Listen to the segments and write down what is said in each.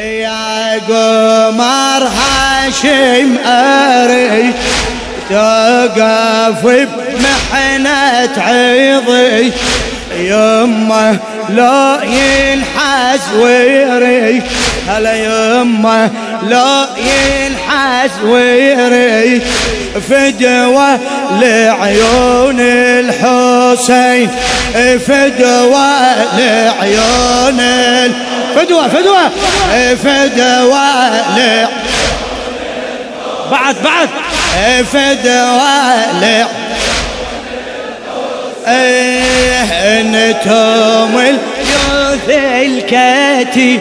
يا قمر هاشم أريد تقف بمحنة عيضي يمه لا ينحز ويري هلا يمه لا ينحز ويري. فدوة لعيون الحسين فدوة لعيون فدوة فدوة فدوة بعد بعد. فدوة إيه إنتم اليوث الكاتي.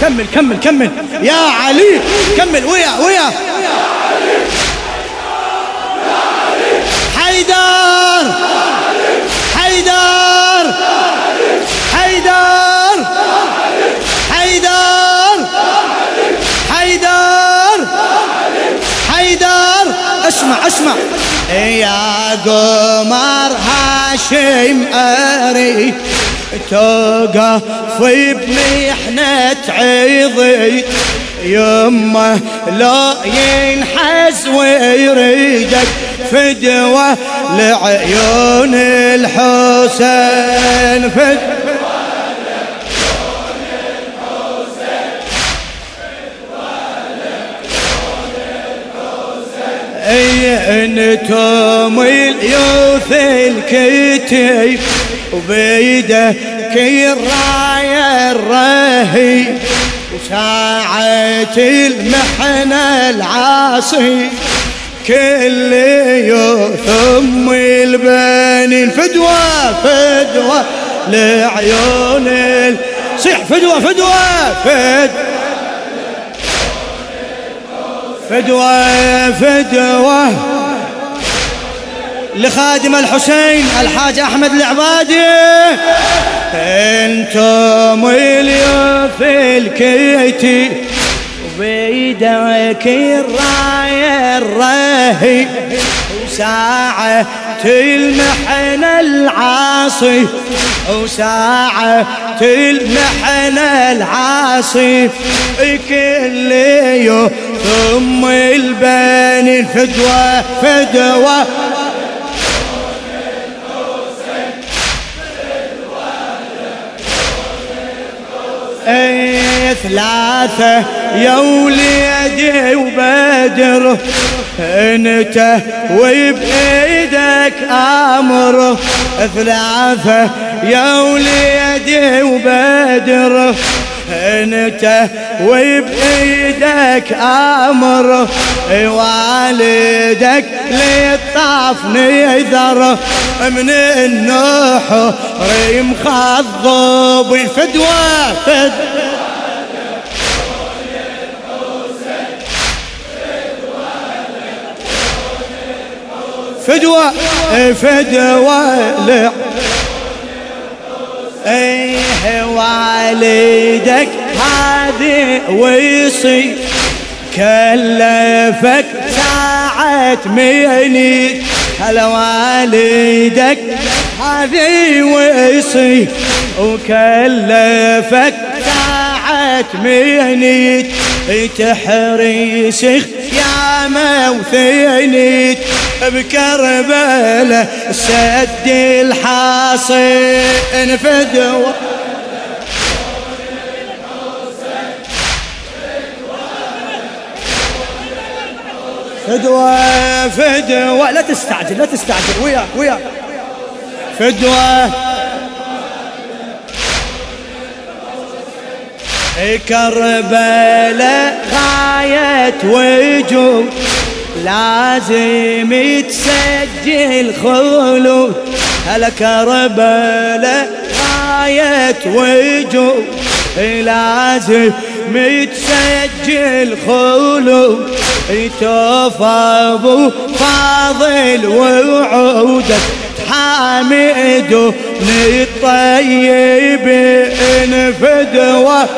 كمل كمل كمل. يا علي كمل. ويا ويا. حيدر. اسمع اسمع. يا قمر هاشم اريد توقف بمحنة عيضي يمه لا ينحز ويريدك فدوة لعيون الحسين. فدوة أنتم اليوث الكتيب وبيده الرايه الرهي وساعة المحنة العاصي. كل يثم البنين فدوة فدوة لعيون صيح فدوة فدوة فدوة فدوة فدوة لخادم الحسين الحاج أحمد العبادي. أنتم اليوم في الكيتي وبيدك الراية الرهي وساعة المحن العاصي وساعة المحن العاصي. كل يوم ثم البني فدوة فدوة أي ثلاثة يا وليدي وبدر انت وبإيدك آمر. ثلاثة يا وليدي وبدر انت وبإيدك آمر. والدك للطاف نذر من النحر مخضب الفدوة فدوة فدوة فدوة إيه والدك هذه ويصي كلفك ساعة ميني هلا والدك هذه ويصي وكلفك ساعة ميني تحريس يا موثيني بكربلة سد الحاصن فدوة فدوة فدوة. لا تستعجل لا تستعجل. وياك وياك فدوة. كربلاء غاية وجود. لازم تسجل خلود. هلا كربلاء غاية وجود. لازم متسجل خلود. توفى أبو فاضل وعودك حامد الطيب فدوه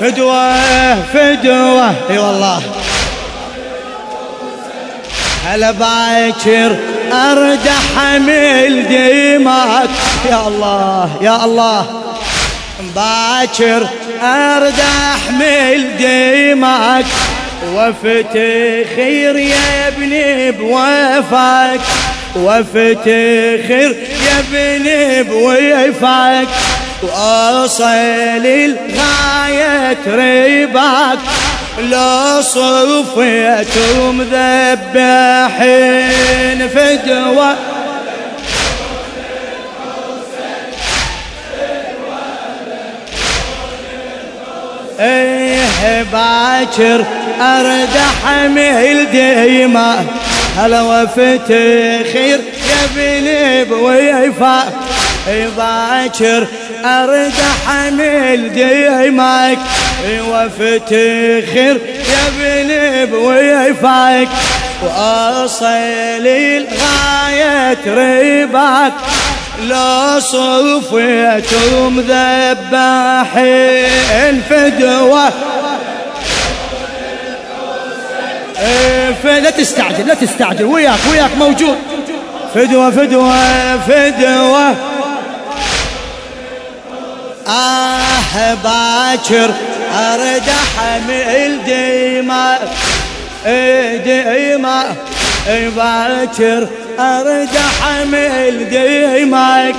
فدوة فدوة. إي والله. هلا باكر ارد احمل دماك يا الله يا الله. باكر ارد احمل دماك وافتخر يا ابني بوفاك وافتخر يا ابني بوفاك واصل الغاية ريباك لو صفيتهم ذبحين فدوة إيه باكر ارد احمل ديما. هلا وفتخير يا ابني بويفا. باكر ارد احمل ديمك وافتخر يا ابني بويفاك وأصل الغاية رباك لا صفيتهم ذباحين فدوة لا تستعجل لا تستعجل. وياك وياك موجود. فدوة فدوة فدوة آه باكر أرد أحمل ديما. ديما. باكر أرد أحمل ديمك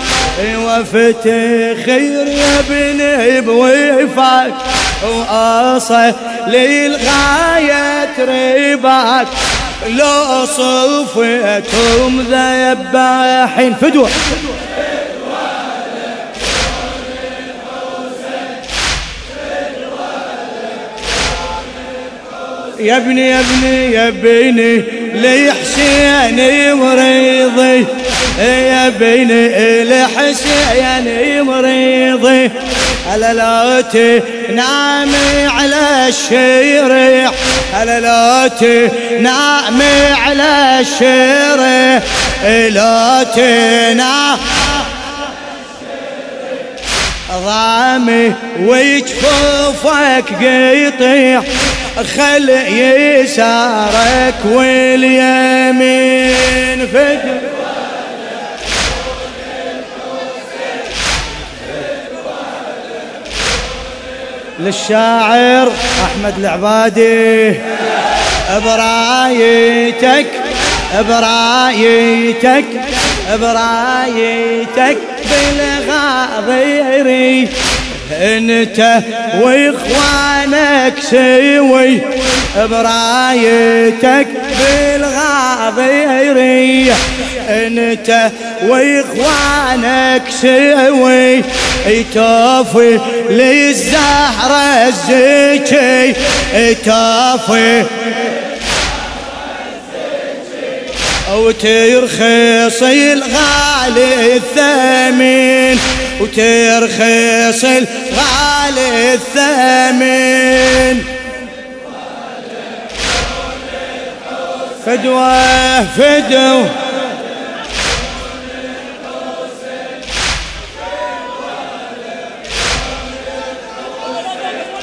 وفتخير يا ابني بوفاك وأصل للغاية ريبك لو صفيتهم ذباحين فدوة. يا ابني يا ابني يا ابني لحسين مريضي. يا ابني لحسين مريضي. هلا لا تنامي على الشريح. هلا لا تنامي على الشريح. لا تنام ضامي وجفوفك قيطيح. خل يسارك واليمين فجر للشاعر أحمد العبادي. برايتك برايتك برايتك بالغاضيري انت واخوانك سوي برايتك بالغاضيري انت واخوانك سوي توفي للزهرة الزكي. توفي وترخص الغالي الثمين. وترخص الغالي الثمين فدوة فدوة.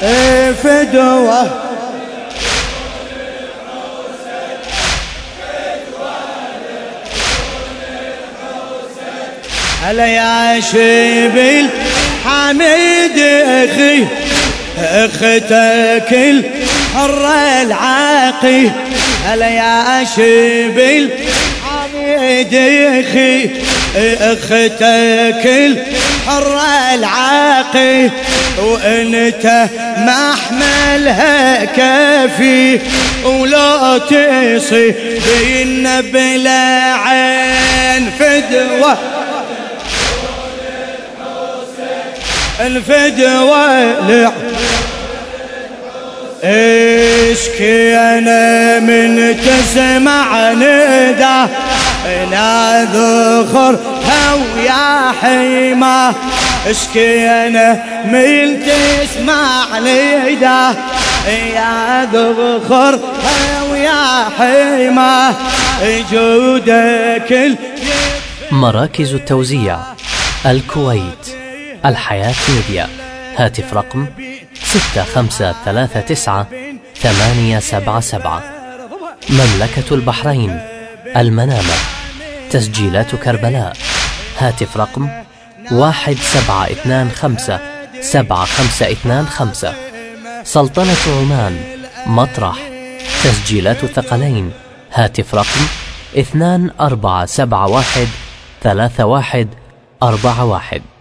إيه، فدوة. هلا يا شبل حميد أخي أختك الحرة العاقي هلا يا شبل حميد أخي أختك الحرة العاقي وأنت محملها كافي ولا تصي بينا بلا عين فدوة. الفدوى لع اشكي أنا من تسمع ندا أنا ذخر هو يا حيمة. اشكي أنا من تسمع ندا يا ذخر هو يا حيمة. جودك مراكز التوزيع. الكويت. الحياة ميديا. هاتف رقم 6539 877 مملكة البحرين. المنامة. تسجيلات كربلاء. هاتف رقم 1725 سلطنة عمان. مطرح. تسجيلات ثقلين. هاتف رقم 2471 3141